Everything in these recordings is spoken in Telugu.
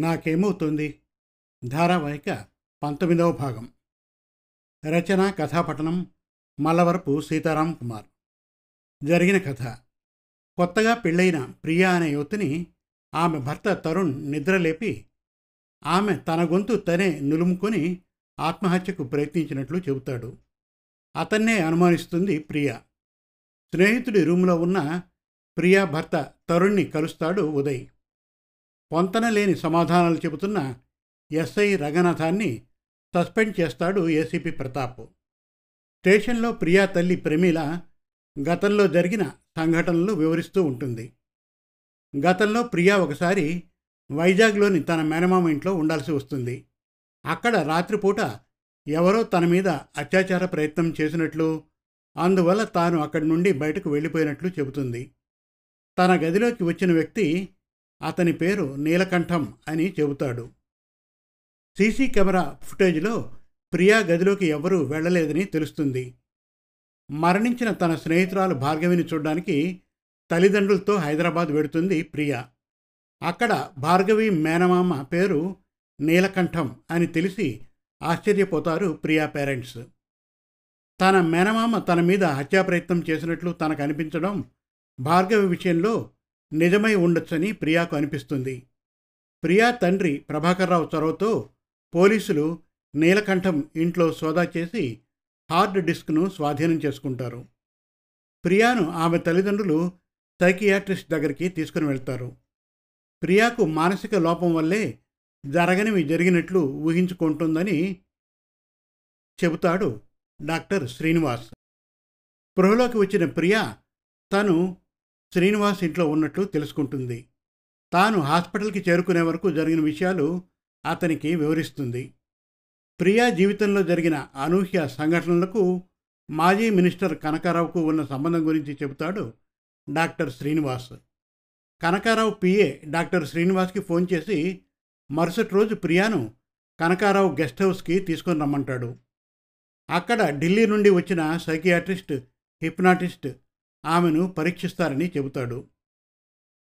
నాకేమవుతుంది? ధారావాహిక పంతొమ్మిదవ భాగం. రచన కథాపఠనం మల్లవరపు సీతారాం కుమార్. జరిగిన కథ. కొత్తగా పెళ్ళైన ప్రియా అనే యువతిని ఆమె భర్త తరుణ్ నిద్రలేపి ఆమె తన గొంతు తనే నులుముకొని ఆత్మహత్యకు ప్రయత్నించినట్లు చెబుతాడు. అతన్నే అనుమానిస్తుంది ప్రియా. స్నేహితుడి రూములో ఉన్న ప్రియా భర్త తరుణ్ణి కలుస్తాడు ఉదయ్. పొంతన లేని సమాధానాలు చెబుతున్న ఎస్ఐ రఘనాథాన్ని సస్పెండ్ చేస్తాడు ఏసీపీ ప్రతాప్. స్టేషన్లో ప్రియా తల్లి ప్రమీల గతంలో జరిగిన సంఘటనలు వివరిస్తూ ఉంటుంది. గతంలో ప్రియా ఒకసారి వైజాగ్లోని తన మేనమామ ఇంట్లో ఉండాల్సి వస్తుంది. అక్కడ రాత్రిపూట ఎవరో తన మీద అత్యాచార ప్రయత్నం చేసినట్లు అందువల్ల తాను అక్కడి నుండి బయటకు వెళ్ళిపోయినట్లు చెబుతుంది. తన గదిలోకి వచ్చిన వ్యక్తి అతని పేరు నీలకంఠం అని చెబుతాడు. సీసీ కెమెరా ఫుటేజ్లో ప్రియా గదిలోకి ఎవరూ వెళ్ళలేదని తెలుస్తుంది. మరణించిన తన స్నేహితురాలు భార్గవిని చూడడానికి తల్లిదండ్రులతో హైదరాబాద్ వెడుతుంది ప్రియా. అక్కడ భార్గవి మేనమామ పేరు నీలకంఠం అని తెలిసి ఆశ్చర్యపోతారు ప్రియా పేరెంట్స్. తన మేనమామ తన మీద హత్యా ప్రయత్నం చేసినట్లు తనకు అనిపించడం భార్గవి విషయంలో నిజమై ఉండొచ్చని ప్రియాకు అనిపిస్తుంది. ప్రియా తండ్రి ప్రభాకర్రావు చొరవతో పోలీసులు నీలకంఠం ఇంట్లో సోదా చేసి హార్డ్ డిస్క్ను స్వాధీనం చేసుకుంటారు. ప్రియాను ఆమె తల్లిదండ్రులు సైకియాట్రిస్ట్ దగ్గరికి తీసుకుని వెళ్తారు. ప్రియాకు మానసిక లోపం వల్లే జరగనివి జరిగినట్లు ఊహించుకుంటుందని చెబుతాడు డాక్టర్ శ్రీనివాస్. స్పృహలోకి వచ్చిన ప్రియా తను శ్రీనివాస్ ఇంట్లో ఉన్నట్లు తెలుసుకుంటుంది. తాను హాస్పిటల్కి చేరుకునే వరకు జరిగిన విషయాలు అతనికి వివరిస్తుంది. ప్రియా జీవితంలో జరిగిన అనూహ్య సంఘటనలకు మాజీ మినిస్టర్ కనకారావుకు ఉన్న సంబంధం గురించి చెబుతాడు doctor Srinivas. Kanakarao PA doctor శ్రీనివాస్కి phone చేసి మరుసటి రోజు ప్రియాను కనకారావు గెస్ట్ హౌస్కి తీసుకొని రమ్మంటాడు. అక్కడ ఢిల్లీ నుండి వచ్చిన సైకియాట్రిస్ట్ హిప్నాటిస్ట్ ఆమెను పరీక్షిస్తారని చెబుతాడు.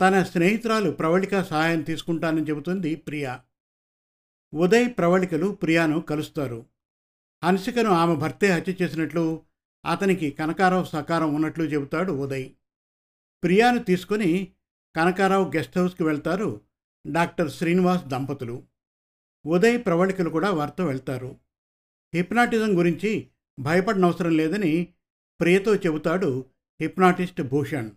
తన స్నేహితురాలు ప్రవళిక సహాయం తీసుకుంటానని చెబుతుంది ప్రియా. ఉదయ్ ప్రవళికలు ప్రియాను కలుస్తారు. హన్సికను ఆమె భర్తే హత్య చేసినట్లు అతనికి కనకారావు సకారం ఉన్నట్లు చెబుతాడు ఉదయ్. ప్రియాను తీసుకుని కనకారావు గెస్ట్ హౌస్కి వెళ్తారు డాక్టర్ శ్రీనివాస్ దంపతులు. ఉదయ్ ప్రవళికలు కూడా వారితో వెళ్తారు. హిప్నాటిజం గురించి భయపడనవసరం లేదని ప్రియతో చెబుతాడు హిప్నాటిస్ట్ భూషణ్.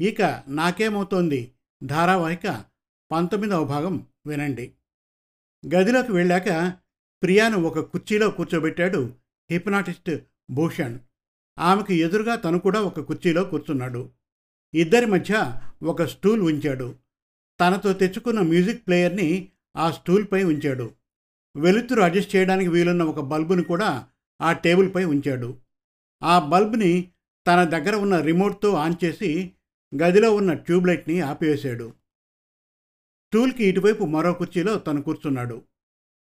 ఇక నాకేమవుతోంది? ధారావాహిక పంతొమ్మిదవ భాగం వినండి. గదిలోకి వెళ్ళాక ప్రియాను ఒక కుర్చీలో కూర్చోబెట్టాడు హిప్నాటిస్ట్ భూషణ్. ఆమెకు ఎదురుగా తను కూడా ఒక కుర్చీలో కూర్చున్నాడు. ఇద్దరి మధ్య ఒక స్టూల్ ఉంచాడు. తనతో తెచ్చుకున్న మ్యూజిక్ ప్లేయర్ని ఆ స్టూల్పై ఉంచాడు. వెలుతురు అడ్జస్ట్ చేయడానికి వీలున్న ఒక బల్బుని కూడా ఆ టేబుల్పై ఉంచాడు. ఆ బల్బ్ని తన దగ్గర ఉన్న రిమోట్తో ఆన్ చేసి గదిలో ఉన్న ట్యూబ్లైట్ని ఆపివేశాడు. స్టూల్కి ఇటువైపు మరో కుర్చీలో తను కూర్చున్నాడు.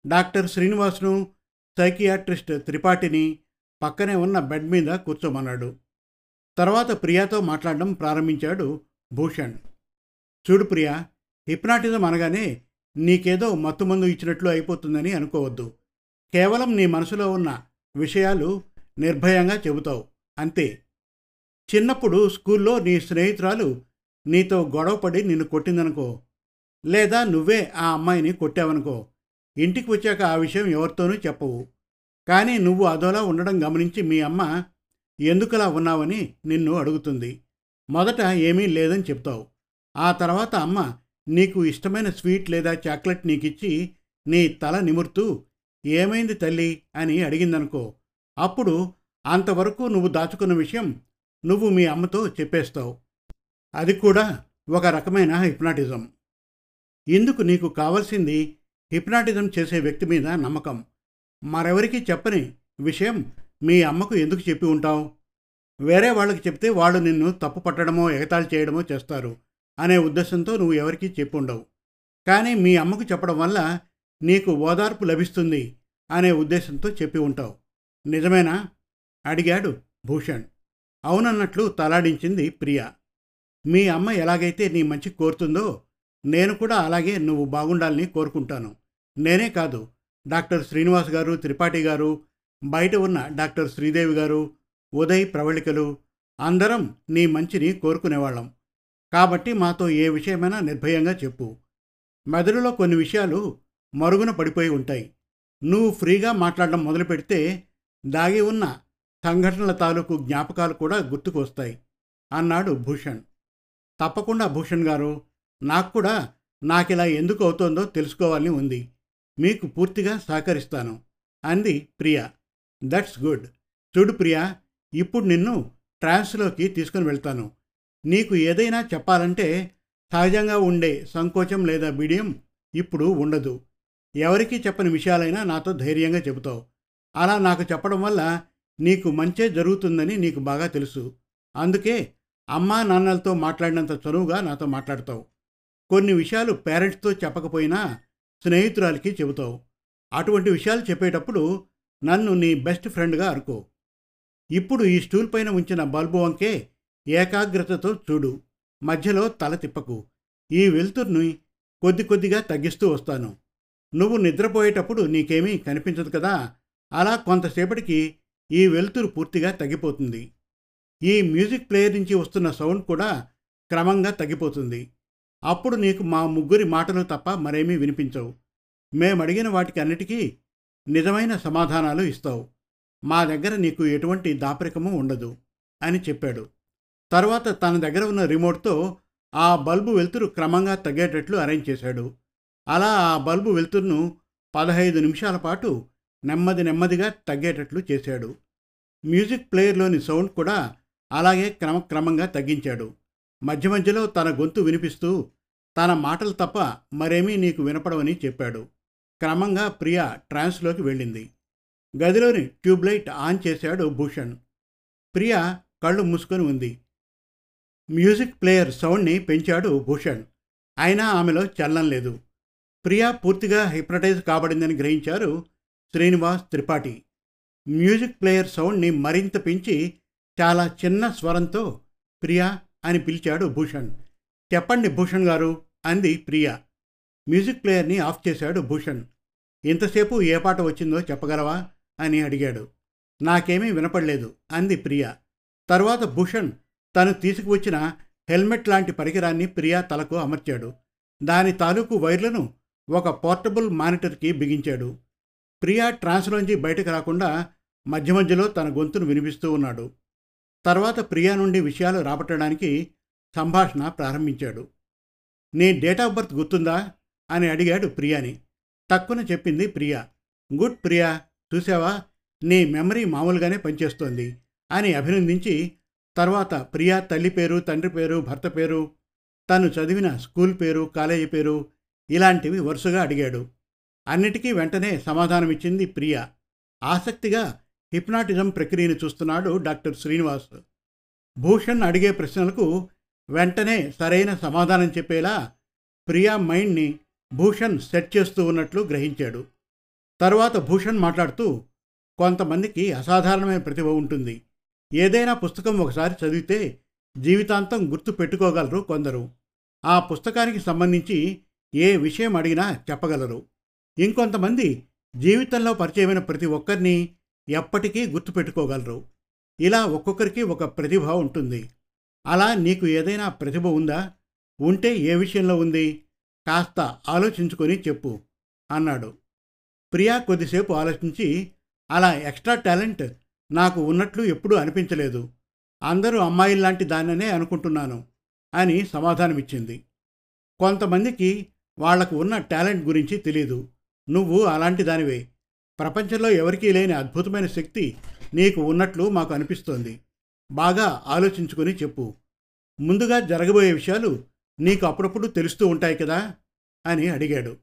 డాక్టర్ శ్రీనివాస్ను సైకియాట్రిస్ట్ త్రిపాఠిని పక్కనే ఉన్న బెడ్ మీద కూర్చోమన్నాడు. తర్వాత ప్రియాతో మాట్లాడడం ప్రారంభించాడు భూషణ్. చూడు ప్రియా హిప్నాటిజం అనగానే నీకేదో మత్తుమందు ఇచ్చినట్లు అయిపోతుందని అనుకోవద్దు. కేవలం నీ మనసులో ఉన్న విషయాలు నిర్భయంగా చెబుతావు. అంతే. చిన్నప్పుడు స్కూల్లో నీ స్నేహితురాలు నీతో గొడవపడి నిన్ను కొట్టిందనుకో లేదా నువ్వే ఆ అమ్మాయిని కొట్టావనుకో ఇంటికి వచ్చాక ఆ విషయం ఎవరితోనూ చెప్పవు. కానీ నువ్వు అదోలా ఉండడం గమనించి మీ అమ్మ ఎందుకలా ఉన్నావని నిన్ను అడుగుతుంది. మొదట ఏమీ లేదని చెప్తావు. ఆ తర్వాత అమ్మ నీకు ఇష్టమైన స్వీట్ లేదా చాక్లెట్ నీకిచ్చి నీ తల నిమురుతూ ఏమైంది తల్లి? అని అడిగిందనుకో అప్పుడు అంతవరకు నువ్వు దాచుకున్న విషయం నువ్వు మీ అమ్మతో చెప్పేస్తావు. అది కూడా ఒక రకమైన హిప్నాటిజం. ఇందుకు నీకు కావలసింది హిప్నాటిజం చేసే వ్యక్తి మీద నమ్మకం. మరెవరికి చెప్పని విషయం మీ అమ్మకు ఎందుకు చెప్పి ఉంటావు? వేరే వాళ్ళకి చెప్తే వాళ్ళు నిన్ను తప్పు పట్టడమో ఎగతాళి చేయడమో చేస్తారు అనే ఉద్దేశంతో నువ్వు ఎవరికీ చెప్పి ఉండవు. కానీ మీ అమ్మకు చెప్పడం వల్ల నీకు ఓదార్పు లభిస్తుంది అనే ఉద్దేశంతో చెప్పి ఉంటావు. నిజమేనా? అడిగాడు భూషణ్. అవునన్నట్లు తలాడించింది ప్రియ. మీ అమ్మ ఎలాగైతే నీ మంచి కోరుతుందో నేను కూడా అలాగే నువ్వు బాగుండాలని కోరుకుంటాను. నేనే కాదు డాక్టర్ శ్రీనివాస్ గారు త్రిపాఠి గారు బయట ఉన్న డాక్టర్ శ్రీదేవి గారు ఉదయ్ ప్రవళికలు అందరం నీ మంచిని కోరుకునేవాళ్ళం. కాబట్టి మాతో ఏ విషయమైనా నిర్భయంగా చెప్పు. మెదడులో కొన్ని విషయాలు మరుగున పడిపోయి ఉంటాయి. నువ్వు ఫ్రీగా మాట్లాడడం మొదలు పెడితే దాగి ఉన్న సంఘటనల తాలూకు జ్ఞాపకాలు కూడా గుర్తుకు వస్తాయి అన్నాడు భూషణ్. తప్పకుండా భూషణ్ గారు నాకు కూడా నాకు ఇలా ఎందుకు అవుతోందో తెలుసుకోవాలని ఉంది. మీకు పూర్తిగా సహకరిస్తాను అంది ప్రియా. That's good. చూడు ప్రియా ఇప్పుడు నిన్ను ట్రాన్స్లోకి తీసుకుని వెళ్తాను. నీకు ఏదైనా చెప్పాలంటే సహజంగా ఉండే సంకోచం లేదా బిడియం ఇప్పుడు ఉండదు. ఎవరికీ చెప్పని విషయాలైనా నాతో ధైర్యంగా చెబుతావు. అలా నాకు చెప్పడం వల్ల నీకు మంచే జరుగుతుందని నీకు బాగా తెలుసు. అందుకే అమ్మా నాన్నలతో మాట్లాడినంత చనువుగా నాతో మాట్లాడతావు. కొన్ని విషయాలు పేరెంట్స్తో చెప్పకపోయినా స్నేహితురాలకి చెబుతావు. అటువంటి విషయాలు చెప్పేటప్పుడు నన్ను నీ బెస్ట్ ఫ్రెండ్గా అనుకో ఇప్పుడు ఈ స్టూల్ పైన ఉంచిన బల్బు వంకే ఏకాగ్రతతో చూడు. మధ్యలో తల తిప్పకు. ఈ వెలుతురుని కొద్ది కొద్దిగా తగ్గిస్తూ వస్తాను. నువ్వు నిద్రపోయేటప్పుడు నీకేమీ కనిపించదు కదా? అలా కొంతసేపటికి ఈ వెలుతురు పూర్తిగా తగ్గిపోతుంది. ఈ మ్యూజిక్ ప్లేయర్ నుంచి వస్తున్న సౌండ్ కూడా క్రమంగా తగ్గిపోతుంది. అప్పుడు నీకు మా ముగ్గురి మాటలు తప్ప మరేమీ వినిపించవు. మేమడిగిన వాటికి అన్నిటికీ నిజమైన సమాధానాలు ఇస్తావు. మా దగ్గర నీకు ఎటువంటి దాపరికము ఉండదు అని చెప్పాడు. తర్వాత తన దగ్గర ఉన్న రిమోట్తో ఆ బల్బు వెలుతురు క్రమంగా తగ్గేటట్లు అరేంజ్ చేశాడు. అలా ఆ బల్బు వెలుతురును పదహైదు నిమిషాల పాటు నెమ్మది నెమ్మదిగా తగ్గేటట్లు చేశాడు. మ్యూజిక్ ప్లేయర్లోని సౌండ్ కూడా అలాగే క్రమక్రమంగా తగ్గించాడు. మధ్య మధ్యలో తన గొంతు వినిపిస్తూ తన మాటలు తప్ప మరేమీ నీకు వినపడవని చెప్పాడు. క్రమంగా ప్రియా ట్రాన్స్లోకి వెళ్ళింది. గదిలోని ట్యూబ్లైట్ ఆన్ చేశాడు భూషణ్. ప్రియా కళ్ళు మూసుకొని ఉంది. మ్యూజిక్ ప్లేయర్ సౌండ్ని పెంచాడు భూషణ్. అయినా ఆమెలో చల్లం లేదు. ప్రియా పూర్తిగా హిప్నటైజ్ కాబడిందని గ్రహించారు శ్రీనివాస్ త్రిపాఠి. మ్యూజిక్ ప్లేయర్ సౌండ్ని మరింత పెంచి చాలా చిన్న స్వరంతో ప్రియా అని పిలిచాడు భూషణ్. చెప్పండి భూషణ్ గారు అంది ప్రియా. మ్యూజిక్ ప్లేయర్ని ఆఫ్ చేశాడు భూషణ్. ఇంతసేపు ఏ పాట వచ్చిందో చెప్పగలవా? అని అడిగాడు. నాకేమీ వినపడలేదు అంది ప్రియా. తర్వాత భూషణ్ తను తీసుకువచ్చిన హెల్మెట్ లాంటి పరికరాన్ని ప్రియా తలకు అమర్చాడు. దాని తాలూకు వైర్లను ఒక పోర్టబుల్ మానిటర్కి బిగించాడు. ప్రియా ట్రాన్స్లోంచి బయటకు రాకుండా మధ్య మధ్యలో తన గొంతును వినిపిస్తూ ఉన్నాడు. తర్వాత ప్రియా నుండి విషయాలు రాబట్టడానికి సంభాషణ ప్రారంభించాడు. నీ డేట్ ఆఫ్ బర్త్ గుర్తుందా? అని అడిగాడు ప్రియాని. తక్కువ చెప్పింది ప్రియా. గుడ్ ప్రియా చూసావా నీ మెమరీ మామూలుగానే పనిచేస్తోంది అని అభినందించి తర్వాత ప్రియా తల్లి పేరు తండ్రి పేరు భర్త పేరు తను చదివిన స్కూల్ పేరు కాలేజీ పేరు ఇలాంటివి వరుసగా అడిగాడు. అన్నిటికీ వెంటనే సమాధానమిచ్చింది ప్రియా. ఆసక్తిగా హిప్నాటిజం ప్రక్రియను చూస్తున్నాడు డాక్టర్ శ్రీనివాస్. భూషణ్ అడిగే ప్రశ్నలకు వెంటనే సరైన సమాధానం చెప్పేలా ప్రియా మైండ్ని భూషణ్ సెట్ చేస్తూ ఉన్నట్లు గ్రహించాడు. తర్వాత భూషణ్ మాట్లాడుతూ కొంతమందికి అసాధారణమైన ప్రతిభ ఉంటుంది. ఏదైనా పుస్తకం ఒకసారి చదివితే జీవితాంతం గుర్తు పెట్టుకోగలరు కొందరు. ఆ పుస్తకానికి సంబంధించి ఏ విషయం అడిగినా చెప్పగలరు. ఇంకొంతమంది జీవితంలో పరిచయమైన ప్రతి ఒక్కరిని ఎప్పటికీ గుర్తుపెట్టుకోగలరు. ఇలా ఒక్కొక్కరికి ఒక ప్రతిభ ఉంటుంది. అలా నీకు ఏదైనా ప్రతిభ ఉందా? ఉంటే ఏ విషయంలో ఉంది? కాస్త ఆలోచించుకొని చెప్పు అన్నాడు. ప్రియా కొద్దిసేపు ఆలోచించి అలా ఎక్స్ట్రా టాలెంట్ నాకు ఉన్నట్లు ఎప్పుడూ అనిపించలేదు. అందరూ అమ్మాయిల్లాంటి దాన్ననే అనుకుంటున్నాను అని సమాధానమిచ్చింది. కొంతమందికి వాళ్ళకు ఉన్న టాలెంట్ గురించి తెలీదు. నువ్వు అలాంటి దానివే. ప్రపంచంలో ఎవరికీ లేని అద్భుతమైన శక్తి నీకు ఉన్నట్లు మాకు అనిపిస్తోంది. బాగా ఆలోచించుకొని చెప్పు. ముందుగా జరగబోయే విషయాలు నీకు అప్పుడప్పుడు తెలుస్తూ ఉంటాయి కదా? అని అడిగాడు.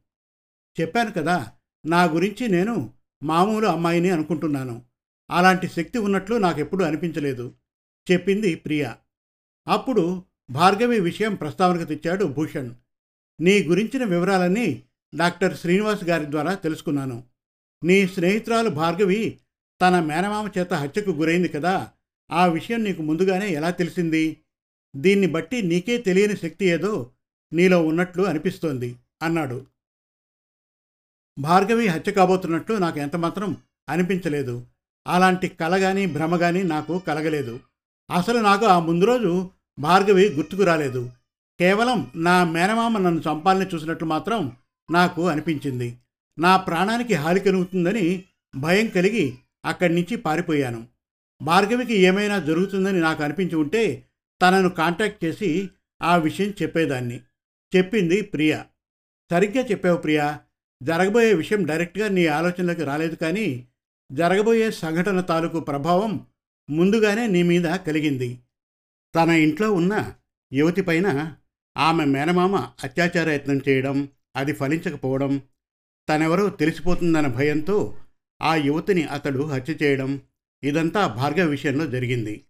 చెప్పాను కదా నా గురించి నేను మామూలు అమ్మాయిని అనుకుంటున్నాను. అలాంటి శక్తి ఉన్నట్లు నాకెప్పుడు అనిపించలేదు చెప్పింది ప్రియా. అప్పుడు భార్గవి విషయం ప్రస్తావనకు తెచ్చాడు భూషణ్. నీ గురించిన వివరాలన్నీ డాక్టర్ శ్రీనివాస్ గారి ద్వారా తెలుసుకున్నాను. నీ స్నేహితురాలు భార్గవి తన మేనమామ చేత హత్యకు గురైంది కదా ఆ విషయం నీకు ముందుగానే ఎలా తెలిసింది? దీన్ని బట్టి నీకే తెలియని శక్తి ఏదో నీలో ఉన్నట్లు అనిపిస్తోంది అన్నాడు. భార్గవి హత్య కాబోతున్నట్లు నాకు ఎంతమాత్రం అనిపించలేదు. అలాంటి కల కానీ భ్రమ కానీ నాకు కలగలేదు. అసలు నాకు ఆ ముందు రోజు భార్గవి గుర్తుకు రాలేదు. కేవలం నా మేనమామ నన్ను చంపాలని చూసినట్లు మాత్రం నాకు అనిపించింది. నా ప్రాణానికి హాలి కలుగుతుందని భయం కలిగి అక్కడి నుంచి పారిపోయాను. భార్గవికి ఏమైనా జరుగుతుందని నాకు అనిపించి ఉంటే తనను కాంటాక్ట్ చేసి ఆ విషయం చెప్పేదాన్ని. చెప్పింది ప్రియ. సరిగ్గా చెప్పావు ప్రియా. జరగబోయే విషయం డైరెక్ట్గా నీ ఆలోచనలోకి రాలేదు కానీ జరగబోయే సంఘటన తాలూకు ప్రభావం ముందుగానే నీ మీద కలిగింది. తన ఇంట్లో ఉన్న యువతి పైన ఆమె మేనమామ అత్యాచార యత్నం చేయడం అది ఫలించకపోవడం తనెవరో తెలిసిపోతుందన్న భయంతో ఆ యువతిని అతడు హత్య చేయడం ఇదంతా భార్గవ విషయంలో జరిగింది.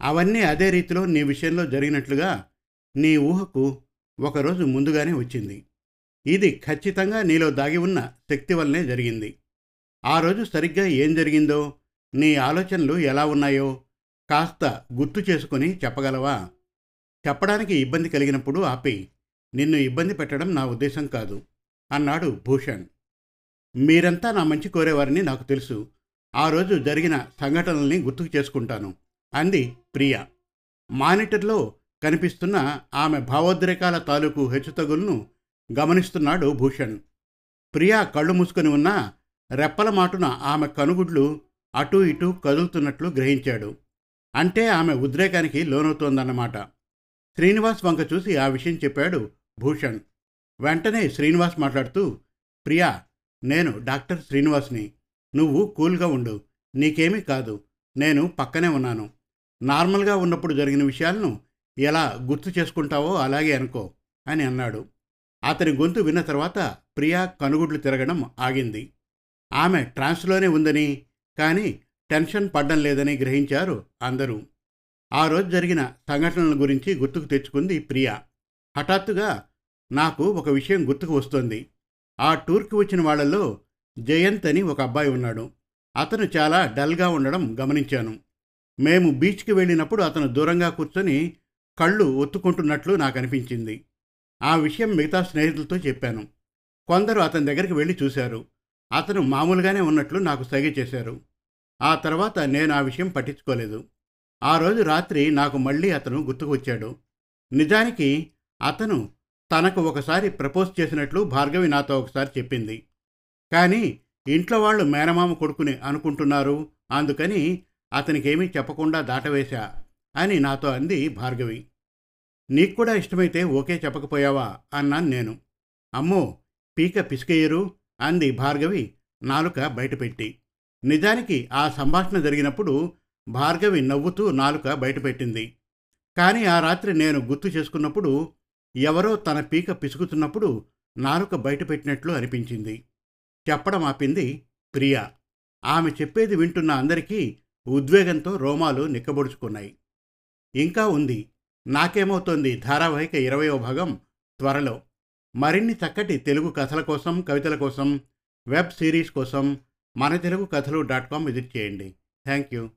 అవన్నీ అదే రీతిలో నీ విషయంలో జరిగినట్లుగా నీ ఊహకు ఒకరోజు ముందుగానే వచ్చింది. ఇది ఖచ్చితంగా నీలో దాగి ఉన్న శక్తి వల్లనే జరిగింది. ఆ రోజు సరిగ్గా ఏం జరిగిందో నీ ఆలోచనలు ఎలా ఉన్నాయో కాస్త గుర్తు చేసుకొని చెప్పగలవా? చెప్పడానికి ఇబ్బంది కలిగినప్పుడు ఆపి నిన్ను ఇబ్బంది పెట్టడం నా ఉద్దేశం కాదు అన్నాడు భూషణ్. మీరంతా నా మంచి కోరేవారని నాకు తెలుసు. ఆ రోజు జరిగిన సంఘటనల్ని గుర్తుకు చేసుకుంటాను అంది ప్రియ. మానిటర్లో కనిపిస్తున్న ఆమె భావోద్రేకాల తాలూకు హెచ్చుతగులను గమనిస్తున్నాడు భూషణ్. ప్రియా కళ్ళు మూసుకొని ఉన్న రెప్పల మాటున ఆమె కనుగుడ్లు అటూ ఇటూ కదులుతున్నట్లు గ్రహించాడు. అంటే ఆమె ఉద్రేకానికి లోనవుతోందన్నమాట. శ్రీనివాస్ వంక చూసి ఆ విషయం చెప్పాడు భూషణ్. వెంటనే శ్రీనివాస్ మాట్లాడుతూ ప్రియా నేను డాక్టర్ శ్రీనివాస్ని. నువ్వు కూల్గా ఉండు. నీకేమీ కాదు. నేను పక్కనే ఉన్నాను. నార్మల్గా ఉన్నప్పుడు జరిగిన విషయాలను ఎలా గుర్తు చేసుకుంటావో అలాగే అనుకో అని అన్నాడు. అతని గొంతు విన్న తర్వాత ప్రియా కనుగుడ్లు తిరగడం ఆగింది. ఆమె ట్రాన్స్లోనే ఉందని కానీ టెన్షన్ పడ్డం లేదని గ్రహించారు అందరూ. ఆ రోజు జరిగిన సంఘటనల గురించి గుర్తుకు తెచ్చుకుంది ప్రియా. హఠాత్తుగా నాకు ఒక విషయం గుర్తుకు వస్తోంది. ఆ టూర్కి వచ్చిన వాళ్ళల్లో జయంత్ అని ఒక అబ్బాయి ఉన్నాడు. అతను చాలా డల్గా ఉండడం గమనించాను. మేము బీచ్కి వెళ్ళినప్పుడు అతను దూరంగా కూర్చొని కళ్ళు ఒత్తుకుంటున్నట్లు నాకు అనిపించింది. ఆ విషయం మిగతా స్నేహితులతో చెప్పాను. కొందరు అతని దగ్గరికి వెళ్ళి చూశారు. అతను మామూలుగానే ఉన్నట్లు నాకు సైగ చేశారు. ఆ తర్వాత నేను ఆ విషయం పట్టించుకోలేదు. ఆ రోజు రాత్రి నాకు మళ్ళీ అతను గుర్తుకు వచ్చాడు. నిజానికి అతను తనకు ఒకసారి ప్రపోజ్ చేసినట్లు భార్గవి నాతో ఒకసారి చెప్పింది. కానీ ఇంట్లో వాళ్ళు మేనమామ కొడుకుని అనుకుంటున్నారు అందుకని అతనికేమీ చెప్పకుండా దాటవేశా అని నాతో అంది భార్గవి. నీకు కూడా ఇష్టమైతే ఓకే చెప్పకపోయావా? అన్నాను నేను. అమ్మో పీక పిసికేయరు అంది భార్గవి నాలుక బయటపెట్టి. నిజానికి ఆ సంభాషణ జరిగినప్పుడు భార్గవి నవ్వుతూ నాలుక బయటపెట్టింది. కానీ ఆ రాత్రి నేను గుర్తు చేసుకున్నప్పుడు ఎవరో తన పీక పిసుకుతున్నప్పుడు నాలుక బయటపెట్టినట్లు అనిపించింది. చెప్పడం ఆపింది ప్రియా. ఆమె చెప్పేది వింటున్న అందరికీ ఉద్వేగంతో రోమాలు నిక్కబొడుచుకున్నాయి. ఇంకా ఉంది. నాకేమవుతోంది ధారావాహిక ఇరవయో భాగం త్వరలో. మరిన్ని చక్కటి తెలుగు కథల కోసం కవితల కోసం వెబ్ సిరీస్ కోసం Mana Telugu Kathalu dot com visit చేయండి. Thank you